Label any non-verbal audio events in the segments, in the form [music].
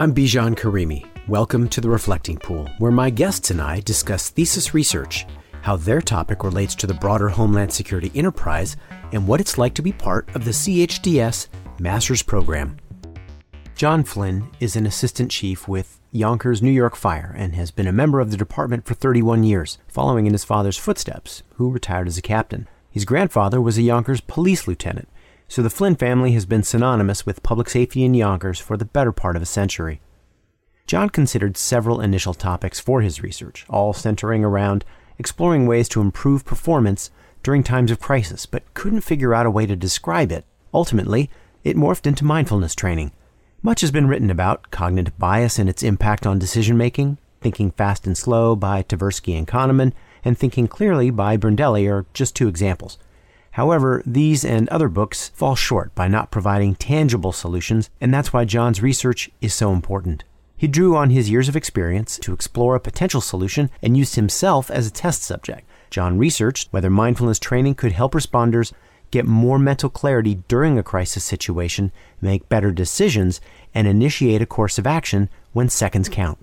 I'm Bijan Karimi. Welcome to the Reflecting Pool, where my guests and I discuss thesis research, how their topic relates to the broader Homeland Security enterprise, and what it's like to be part of the CHDS Master's Program. John Flynn is an assistant chief with Yonkers New York Fire and has been a member of the department for 31 years, following in his father's footsteps, who retired as a captain. His grandfather was a Yonkers police lieutenant so the Flynn family has been synonymous with public safety in Yonkers for the better part of a century. John considered several initial topics for his research, all centering around exploring ways to improve performance during times of crisis, but couldn't figure out a way to describe it. Ultimately, it morphed into mindfulness training. Much has been written about cognitive bias and its impact on decision making. Thinking Fast and Slow by Tversky and Kahneman, and Thinking Clearly by Dobelli are just two examples. However, these and other books fall short by not providing tangible solutions, and that's why John's research is so important. He drew on his years of experience to explore a potential solution and used himself as a test subject. John researched whether mindfulness training could help responders get more mental clarity during a crisis situation, make better decisions, and initiate a course of action when seconds count.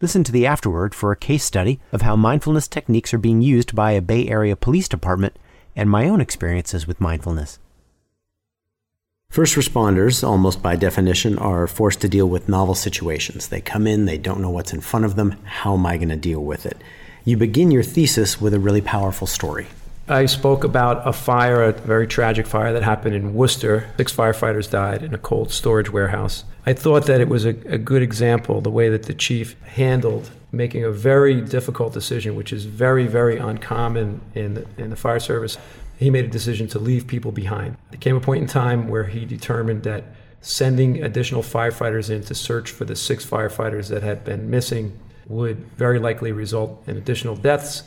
Listen to the afterword for a case study of how mindfulness techniques are being used by a Bay Area police department and my own experiences with mindfulness. First responders, almost by definition, are forced to deal with novel situations. They come in, they don't know what's in front of them. How am I going to deal with it? You begin your thesis with a really powerful story. I spoke about a fire, a very tragic fire that happened in Worcester. Six firefighters died in a cold storage warehouse. I thought that it was a, a good example, the way that the chief handled making a very difficult decision, which is very, very uncommon in the, in the fire service. He made a decision to leave people behind. There came a point in time where he determined that sending additional firefighters in to search for the six firefighters that had been missing would very likely result in additional deaths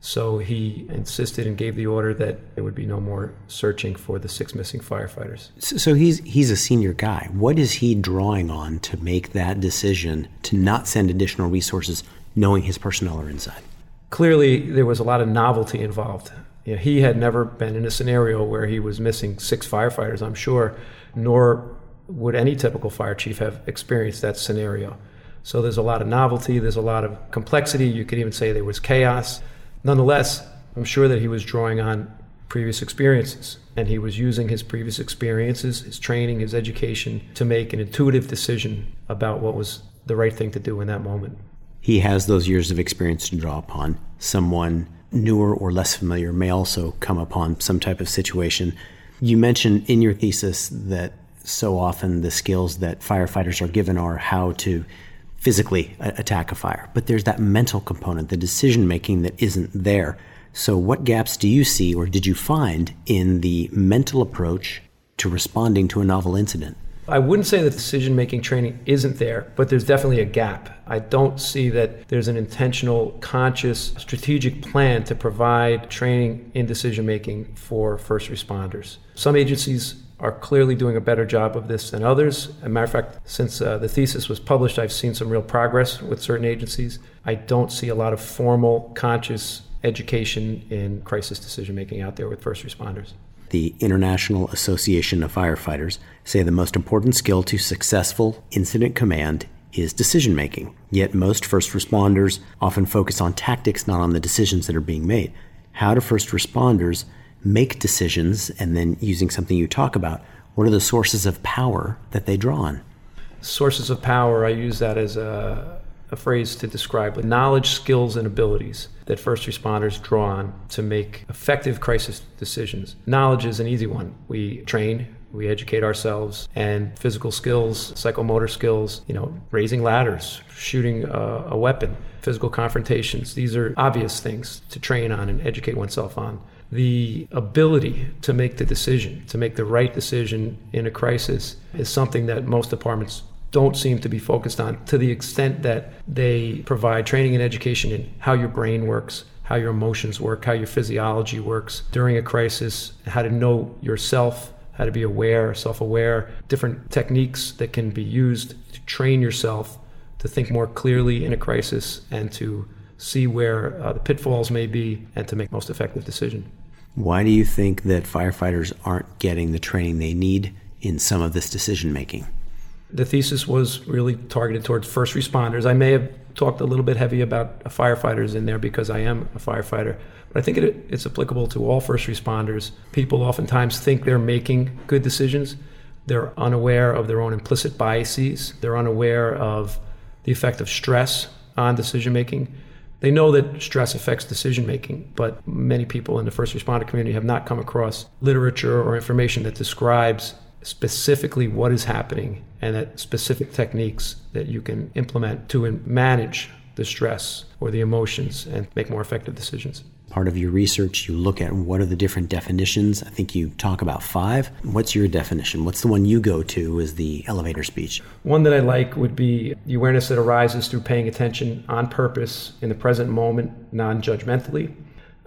so he insisted and gave the order that there would be no more searching for the six missing firefighters. So, he's he's a senior guy. What is he drawing on to make that decision to not send additional resources, knowing his personnel are inside? Clearly, there was a lot of novelty involved. You know, he had never been in a scenario where he was missing six firefighters. I'm sure, nor would any typical fire chief have experienced that scenario. So there's a lot of novelty. There's a lot of complexity. You could even say there was chaos. Nonetheless, I'm sure that he was drawing on previous experiences and he was using his previous experiences, his training, his education to make an intuitive decision about what was the right thing to do in that moment. He has those years of experience to draw upon. Someone newer or less familiar may also come upon some type of situation. You mentioned in your thesis that so often the skills that firefighters are given are how to physically attack a fire, but there's that mental component, the decision making that isn't there. So, what gaps do you see or did you find in the mental approach to responding to a novel incident? I wouldn't say that decision making training isn't there, but there's definitely a gap. I don't see that there's an intentional, conscious, strategic plan to provide training in decision making for first responders. Some agencies are clearly doing a better job of this than others. As a matter of fact, since uh, the thesis was published, I've seen some real progress with certain agencies. I don't see a lot of formal, conscious education in crisis decision making out there with first responders. The International Association of Firefighters say the most important skill to successful incident command is decision making. Yet most first responders often focus on tactics, not on the decisions that are being made. How do first responders make decisions and then using something you talk about, what are the sources of power that they draw on? Sources of power, I use that as a, a phrase to describe the knowledge, skills, and abilities that first responders draw on to make effective crisis decisions. Knowledge is an easy one. We train, we educate ourselves, and physical skills, psychomotor skills, you know, raising ladders, shooting a, a weapon, physical confrontations. These are obvious things to train on and educate oneself on the ability to make the decision, to make the right decision in a crisis, is something that most departments don't seem to be focused on to the extent that they provide training and education in how your brain works, how your emotions work, how your physiology works during a crisis, how to know yourself, how to be aware, self aware, different techniques that can be used to train yourself to think more clearly in a crisis and to see where uh, the pitfalls may be and to make most effective decision. Why do you think that firefighters aren't getting the training they need in some of this decision making? The thesis was really targeted towards first responders. I may have talked a little bit heavy about firefighters in there because I am a firefighter, but I think it, it's applicable to all first responders. People oftentimes think they're making good decisions. They're unaware of their own implicit biases. They're unaware of the effect of stress on decision making. They know that stress affects decision making, but many people in the first responder community have not come across literature or information that describes specifically what is happening and that specific techniques that you can implement to manage the stress or the emotions and make more effective decisions part of your research, you look at what are the different definitions. I think you talk about five. What's your definition? What's the one you go to as the elevator speech? One that I like would be the awareness that arises through paying attention on purpose in the present moment, non judgmentally.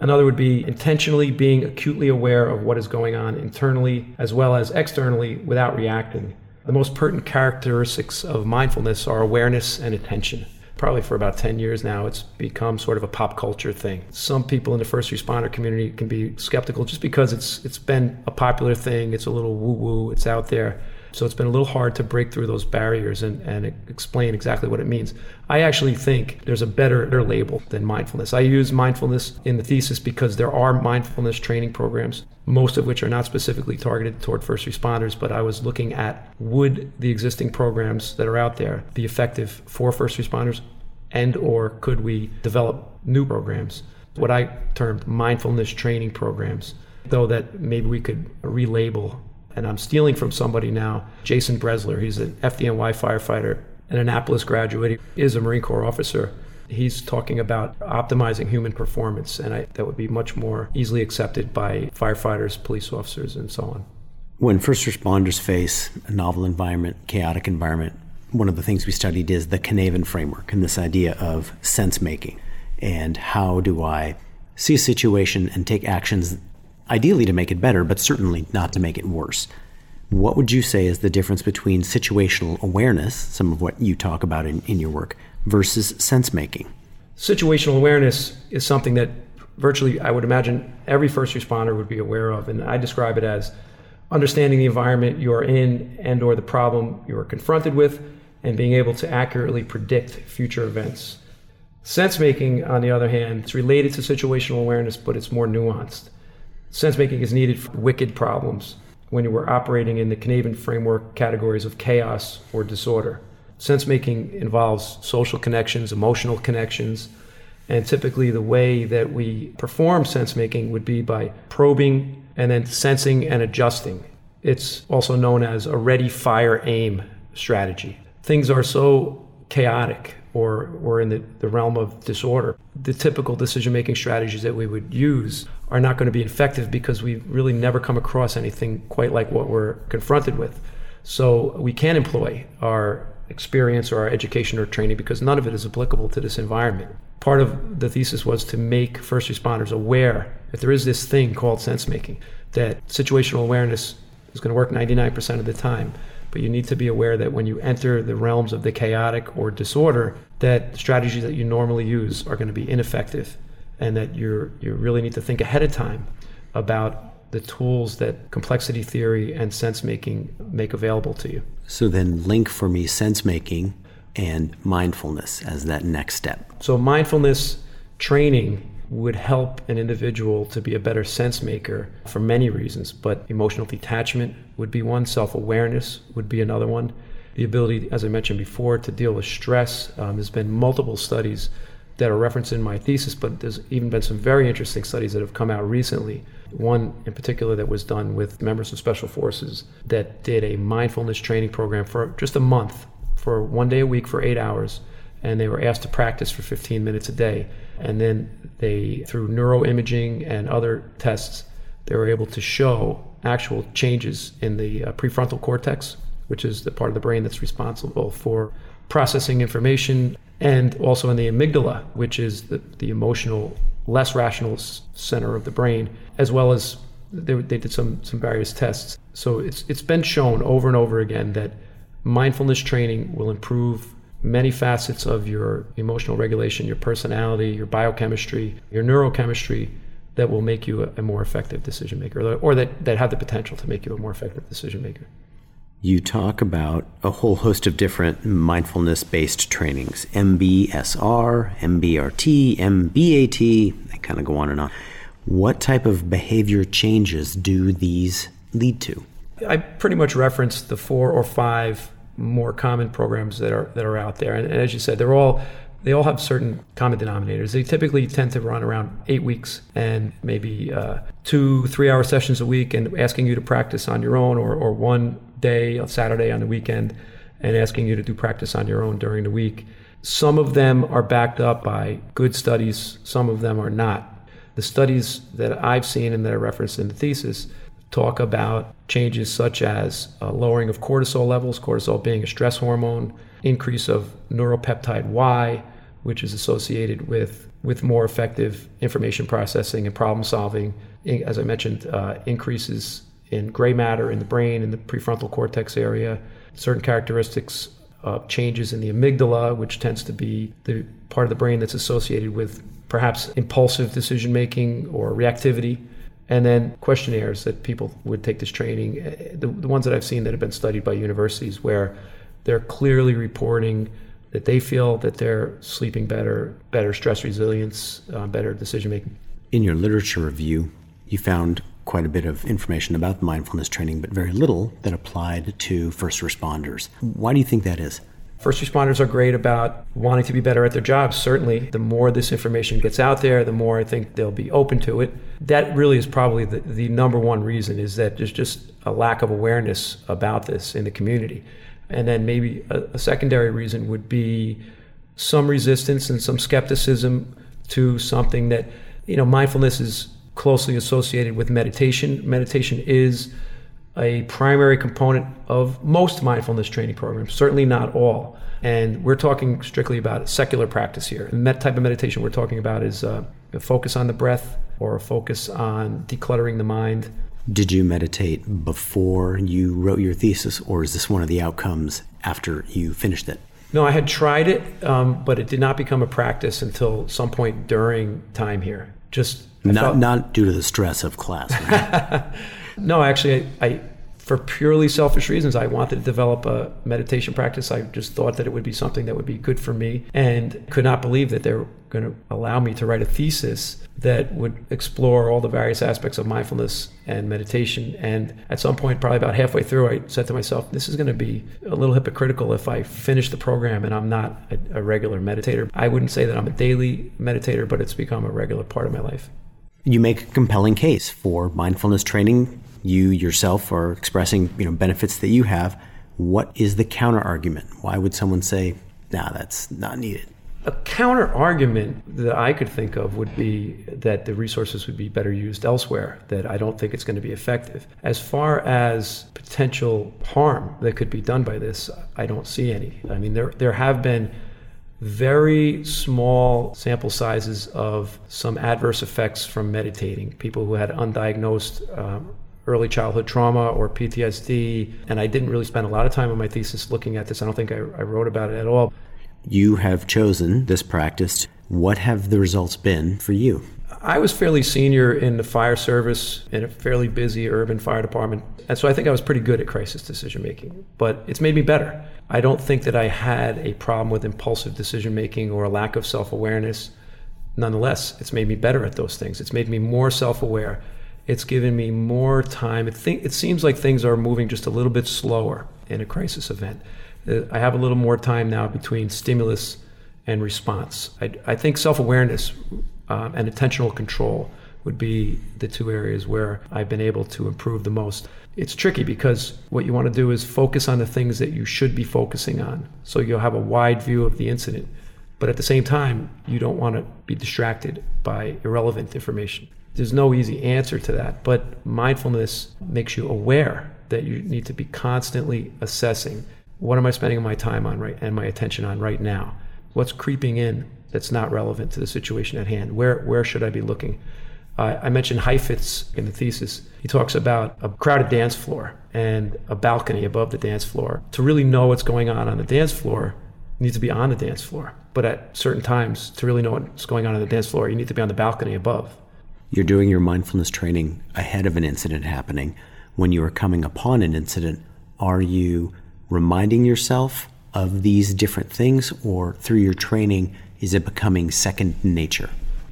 Another would be intentionally being acutely aware of what is going on internally as well as externally without reacting. The most pertinent characteristics of mindfulness are awareness and attention probably for about 10 years now, it's become sort of a pop culture thing. Some people in the first responder community can be skeptical just because it's it's been a popular thing, it's a little woo woo, it's out there. So it's been a little hard to break through those barriers and, and explain exactly what it means. I actually think there's a better label than mindfulness. I use mindfulness in the thesis because there are mindfulness training programs, most of which are not specifically targeted toward first responders, but I was looking at would the existing programs that are out there be effective for first responders and or could we develop new programs? What I termed mindfulness training programs, though that maybe we could relabel and I'm stealing from somebody now, Jason Bresler. He's an FDNY firefighter, an Annapolis graduate. He is a Marine Corps officer. He's talking about optimizing human performance, and I, that would be much more easily accepted by firefighters, police officers, and so on. When first responders face a novel environment, chaotic environment, one of the things we studied is the Cynefin framework and this idea of sense making. And how do I see a situation and take actions ideally to make it better, but certainly not to make it worse. What would you say is the difference between situational awareness, some of what you talk about in, in your work, versus sense making? Situational awareness is something that virtually, I would imagine, every first responder would be aware of. And I describe it as understanding the environment you are in and or the problem you are confronted with and being able to accurately predict future events. Sense making, on the other hand, is related to situational awareness, but it's more nuanced. Sense making is needed for wicked problems when you were operating in the Cynefin framework categories of chaos or disorder. Sense making involves social connections, emotional connections, and typically the way that we perform sense making would be by probing and then sensing and adjusting. It's also known as a ready, fire, aim strategy. Things are so chaotic or, or in the, the realm of disorder. The typical decision making strategies that we would use are not going to be effective because we really never come across anything quite like what we're confronted with. So we can't employ our experience or our education or training because none of it is applicable to this environment. Part of the thesis was to make first responders aware that there is this thing called sense making, that situational awareness is going to work 99% of the time but you need to be aware that when you enter the realms of the chaotic or disorder, that strategies that you normally use are going to be ineffective, and that you you really need to think ahead of time about the tools that complexity theory and sense making make available to you. So then, link for me sense making and mindfulness as that next step. So mindfulness training would help an individual to be a better sense maker for many reasons, but emotional detachment would be one, self awareness would be another one. The ability, as I mentioned before, to deal with stress. Um, there's been multiple studies that are referenced in my thesis, but there's even been some very interesting studies that have come out recently. One in particular that was done with members of special forces that did a mindfulness training program for just a month, for one day a week for eight hours, and they were asked to practice for 15 minutes a day. And then they, through neuroimaging and other tests, they were able to show actual changes in the uh, prefrontal cortex, which is the part of the brain that's responsible for processing information, and also in the amygdala, which is the, the emotional, less rational center of the brain, as well as they, they did some, some various tests. So it's, it's been shown over and over again that mindfulness training will improve many facets of your emotional regulation, your personality, your biochemistry, your neurochemistry that will make you a, a more effective decision maker or, that, that have the potential to make you a more effective decision maker. you talk about a whole host of different mindfulness based trainings MBSR, MBRT, MBAT, they kind of go on and on. What type of behavior changes do these lead to? I pretty much referenced the four or five more common programs that are that are out there, and, and as you said, they're all they all have certain common denominators. They typically tend to run around eight weeks and maybe uh, two, three hour sessions a week and asking you to practice on your own or, or one day, a Saturday on the weekend, and asking you to do practice on your own during the week. Some of them are backed up by good studies, some of them are not. The studies that I've seen and that are referenced in the thesis talk about changes such as lowering of cortisol levels, cortisol being a stress hormone, increase of neuropeptide Y, which is associated with, with more effective information processing and problem solving. As I mentioned, uh, increases in gray matter in the brain, in the prefrontal cortex area, certain characteristics changes in the amygdala, which tends to be the part of the brain that's associated with perhaps impulsive decision making or reactivity. And then questionnaires that people would take this training, eh, the, the ones that I've seen that have been studied by universities, where they're clearly reporting that they feel that they're sleeping better, better stress resilience, uh, better decision making. In your literature review, you found quite a bit of information about mindfulness training, but very little that applied to first responders. Why do you think that is? First responders are great about wanting to be better at their jobs. Certainly, the more this information gets out there, the more I think they'll be open to it. That really is probably the, the number one reason is that there's just a lack of awareness about this in the community. And then maybe a, a secondary reason would be some resistance and some skepticism to something that, you know, mindfulness is closely associated with meditation. Meditation is a primary component of most mindfulness training programs, certainly not all. And we're talking strictly about secular practice here. The type of meditation we're talking about is uh, a focus on the breath or a focus on decluttering the mind. Did you meditate before you wrote your thesis, or is this one of the outcomes after you finished it? No, I had tried it, um, but it did not become a practice until some point during time here. Just not felt, not due to the stress of class. Right? [laughs] no, actually, I, I, for purely selfish reasons, I wanted to develop a meditation practice. I just thought that it would be something that would be good for me, and could not believe that they're going to allow me to write a thesis that would explore all the various aspects of mindfulness and meditation. And at some point, probably about halfway through, I said to myself, "This is going to be a little hypocritical if I finish the program and I'm not a, a regular meditator." I wouldn't say that I'm a daily meditator, but it's become a regular part of my life. You make a compelling case for mindfulness training. You yourself are expressing, you know, benefits that you have. What is the counter argument? Why would someone say, "Nah, that's not needed"? A counter argument that I could think of would be that the resources would be better used elsewhere, that I don't think it's going to be effective. As far as potential harm that could be done by this, I don't see any. I mean, there, there have been very small sample sizes of some adverse effects from meditating. People who had undiagnosed um, early childhood trauma or PTSD. And I didn't really spend a lot of time on my thesis looking at this. I don't think I, I wrote about it at all. You have chosen this practice. What have the results been for you? I was fairly senior in the fire service in a fairly busy urban fire department. And so I think I was pretty good at crisis decision making, but it's made me better. I don't think that I had a problem with impulsive decision making or a lack of self awareness. Nonetheless, it's made me better at those things. It's made me more self aware. It's given me more time. It, think, it seems like things are moving just a little bit slower in a crisis event. Uh, I have a little more time now between stimulus and response. I, I think self awareness um, and attentional control would be the two areas where I've been able to improve the most. It's tricky because what you want to do is focus on the things that you should be focusing on. So you'll have a wide view of the incident. But at the same time, you don't want to be distracted by irrelevant information. There's no easy answer to that, but mindfulness makes you aware that you need to be constantly assessing what am I spending my time on right and my attention on right now? What's creeping in that's not relevant to the situation at hand? Where where should I be looking? Uh, I mentioned Heifetz in the thesis. He talks about a crowded dance floor and a balcony above the dance floor. To really know what's going on on the dance floor, you need to be on the dance floor. But at certain times, to really know what's going on on the dance floor, you need to be on the balcony above. You're doing your mindfulness training ahead of an incident happening. When you are coming upon an incident, Are you reminding yourself of these different things, or through your training, is it becoming second nature?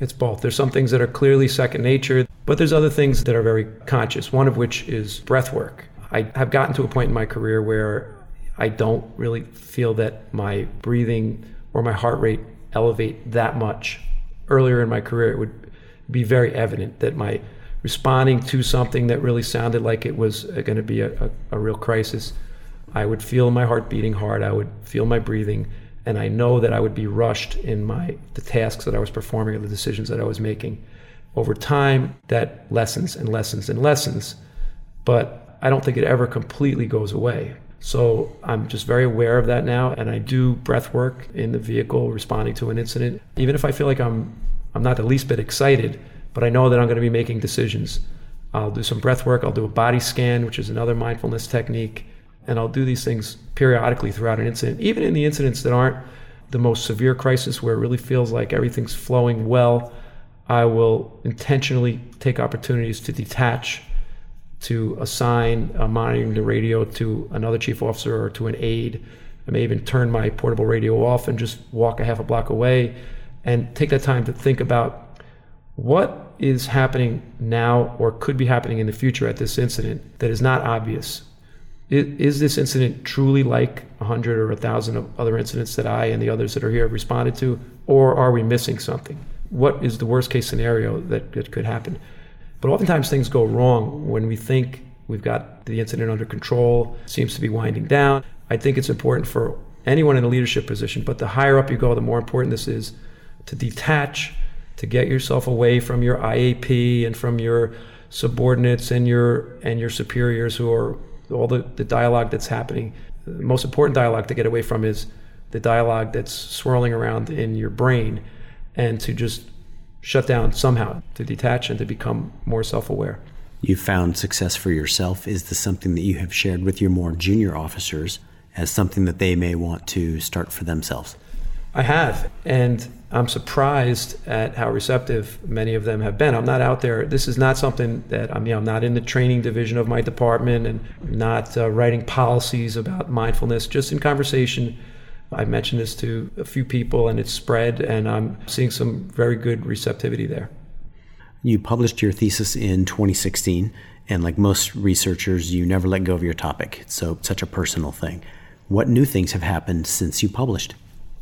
It's both. There's some things that are clearly second nature, but there's other things that are very conscious, one of which is breath work. I have gotten to a point in my career where I don't really feel that my breathing or my heart rate elevate that much. Earlier in my career, it would be very evident that my responding to something that really sounded like it was uh, going to be a, a, a real crisis, I would feel my heart beating hard. I would feel my breathing and I know that I would be rushed in my the tasks that I was performing or the decisions that I was making. Over time, that lessens and lessens and lessens, but I don't think it ever completely goes away. So I'm just very aware of that now, and I do breath work in the vehicle responding to an incident. Even if I feel like I'm I'm not the least bit excited, but I know that I'm going to be making decisions. I'll do some breath work. I'll do a body scan, which is another mindfulness technique and I'll do these things periodically throughout an incident, even in the incidents that aren't the most severe crisis where it really feels like everything's flowing well. I will intentionally take opportunities to detach, to assign a monitoring the radio to another chief officer or to an aide. I may even turn my portable radio off and just walk a half a block away and take that time to think about what is happening now or could be happening in the future at this incident that is not obvious is this incident truly like 100 or 1,000 of other incidents that I and the others that are here have responded to? Or are we missing something? What is the worst case scenario that, that could happen? But oftentimes things go wrong when we think we've got the incident under control, seems to be winding down. I think it's important for anyone in a leadership position, but the higher up you go, the more important this is to detach, to get yourself away from your IAP and from your subordinates and your and your superiors who are all the, the dialogue that's happening. The most important dialogue to get away from is the dialogue that's swirling around in your brain and to just shut down somehow, to detach and to become more self aware. You found success for yourself. Is this something that you have shared with your more junior officers as something that they may want to start for themselves? I have. And I'm surprised at how receptive many of them have been. I'm not out there. This is not something that I'm. You know, I'm not in the training division of my department and not uh, writing policies about mindfulness. Just in conversation, I mentioned this to a few people, and it's spread, and I'm seeing some very good receptivity there. You published your thesis in 2016, and like most researchers, you never let go of your topic. It's so such a personal thing. What new things have happened since you published?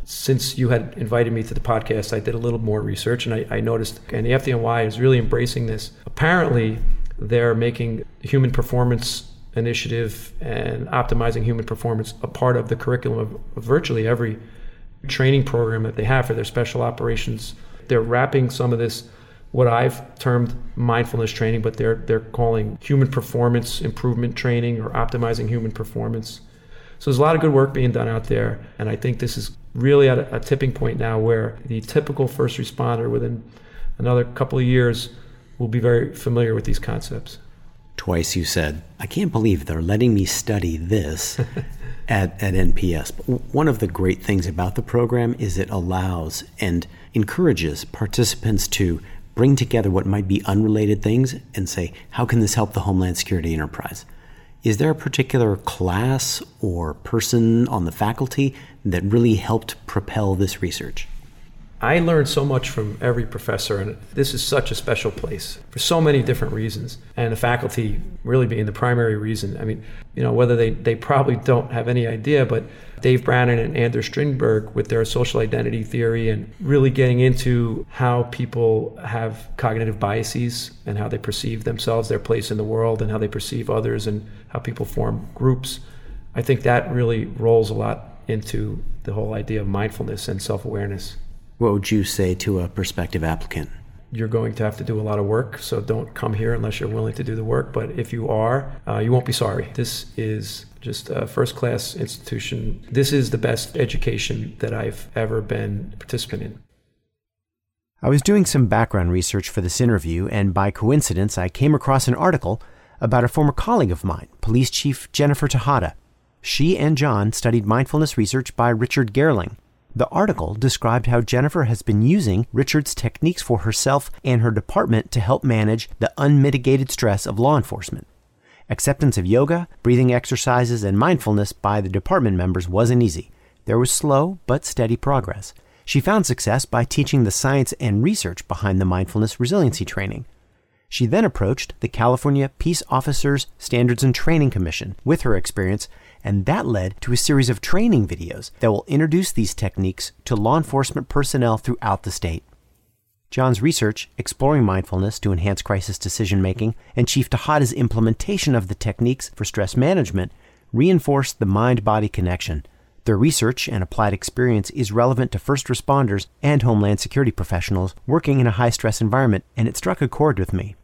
Since you had invited me to the podcast, I did a little more research and I, I noticed, and the FDNY is really embracing this. Apparently, they're making human performance initiative and optimizing human performance a part of the curriculum of, of virtually every training program that they have for their special operations. They're wrapping some of this what I've termed mindfulness training, but they're they're calling human performance improvement training or optimizing human performance. So there's a lot of good work being done out there, and I think this is really at a, a tipping point now where the typical first responder within another couple of years will be very familiar with these concepts. Twice you said, I can't believe they're letting me study this [laughs] at, at NPS. But one of the great things about the program is it allows and encourages participants to bring together what might be unrelated things and say, how can this help the Homeland Security enterprise? Is there a particular class or person on the faculty that really helped propel this research? I learned so much from every professor, and this is such a special place for so many different reasons. And the faculty really being the primary reason. I mean, you know, whether they, they probably don't have any idea, but Dave Brannan and Anders Strindberg with their social identity theory and really getting into how people have cognitive biases and how they perceive themselves, their place in the world, and how they perceive others and how people form groups. I think that really rolls a lot into the whole idea of mindfulness and self awareness. What would you say to a prospective applicant? You're going to have to do a lot of work, so don't come here unless you're willing to do the work. But if you are, uh, you won't be sorry. This is just a first class institution. This is the best education that I've ever been a participant in. I was doing some background research for this interview, and by coincidence, I came across an article about a former colleague of mine, Police Chief Jennifer Tejada. She and John studied mindfulness research by Richard Goerling, the article described how Jennifer has been using Richard's techniques for herself and her department to help manage the unmitigated stress of law enforcement. Acceptance of yoga, breathing exercises, and mindfulness by the department members wasn't easy. There was slow but steady progress. She found success by teaching the science and research behind the mindfulness resiliency training. She then approached the California Peace Officers Standards and Training Commission with her experience, and that led to a series of training videos that will introduce these techniques to law enforcement personnel throughout the state. John's research, exploring mindfulness to enhance crisis decision making, and Chief Tejada's implementation of the techniques for stress management reinforced the mind body connection. Their research and applied experience is relevant to first responders and homeland security professionals working in a high stress environment, and it struck a chord with me.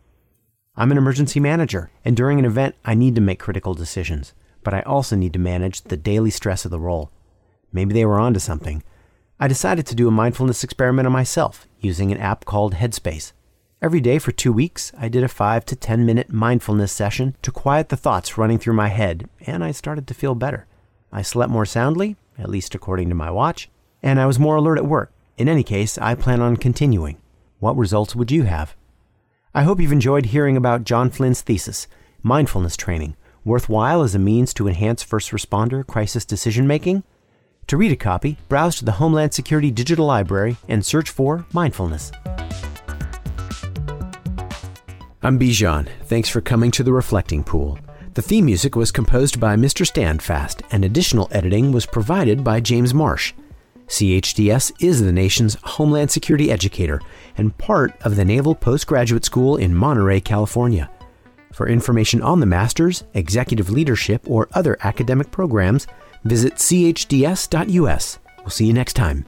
I'm an emergency manager, and during an event, I need to make critical decisions, but I also need to manage the daily stress of the role. Maybe they were onto something. I decided to do a mindfulness experiment on myself using an app called Headspace. Every day for two weeks, I did a 5 to 10 minute mindfulness session to quiet the thoughts running through my head, and I started to feel better. I slept more soundly, at least according to my watch, and I was more alert at work. In any case, I plan on continuing. What results would you have? I hope you've enjoyed hearing about John Flynn's thesis, Mindfulness Training, worthwhile as a means to enhance first responder crisis decision making. To read a copy, browse to the Homeland Security Digital Library and search for Mindfulness. I'm Bijan. Thanks for coming to the Reflecting Pool. The theme music was composed by Mr. Standfast, and additional editing was provided by James Marsh. CHDS is the nation's Homeland Security educator and part of the Naval Postgraduate School in Monterey, California. For information on the Masters, Executive Leadership, or other academic programs, visit chds.us. We'll see you next time.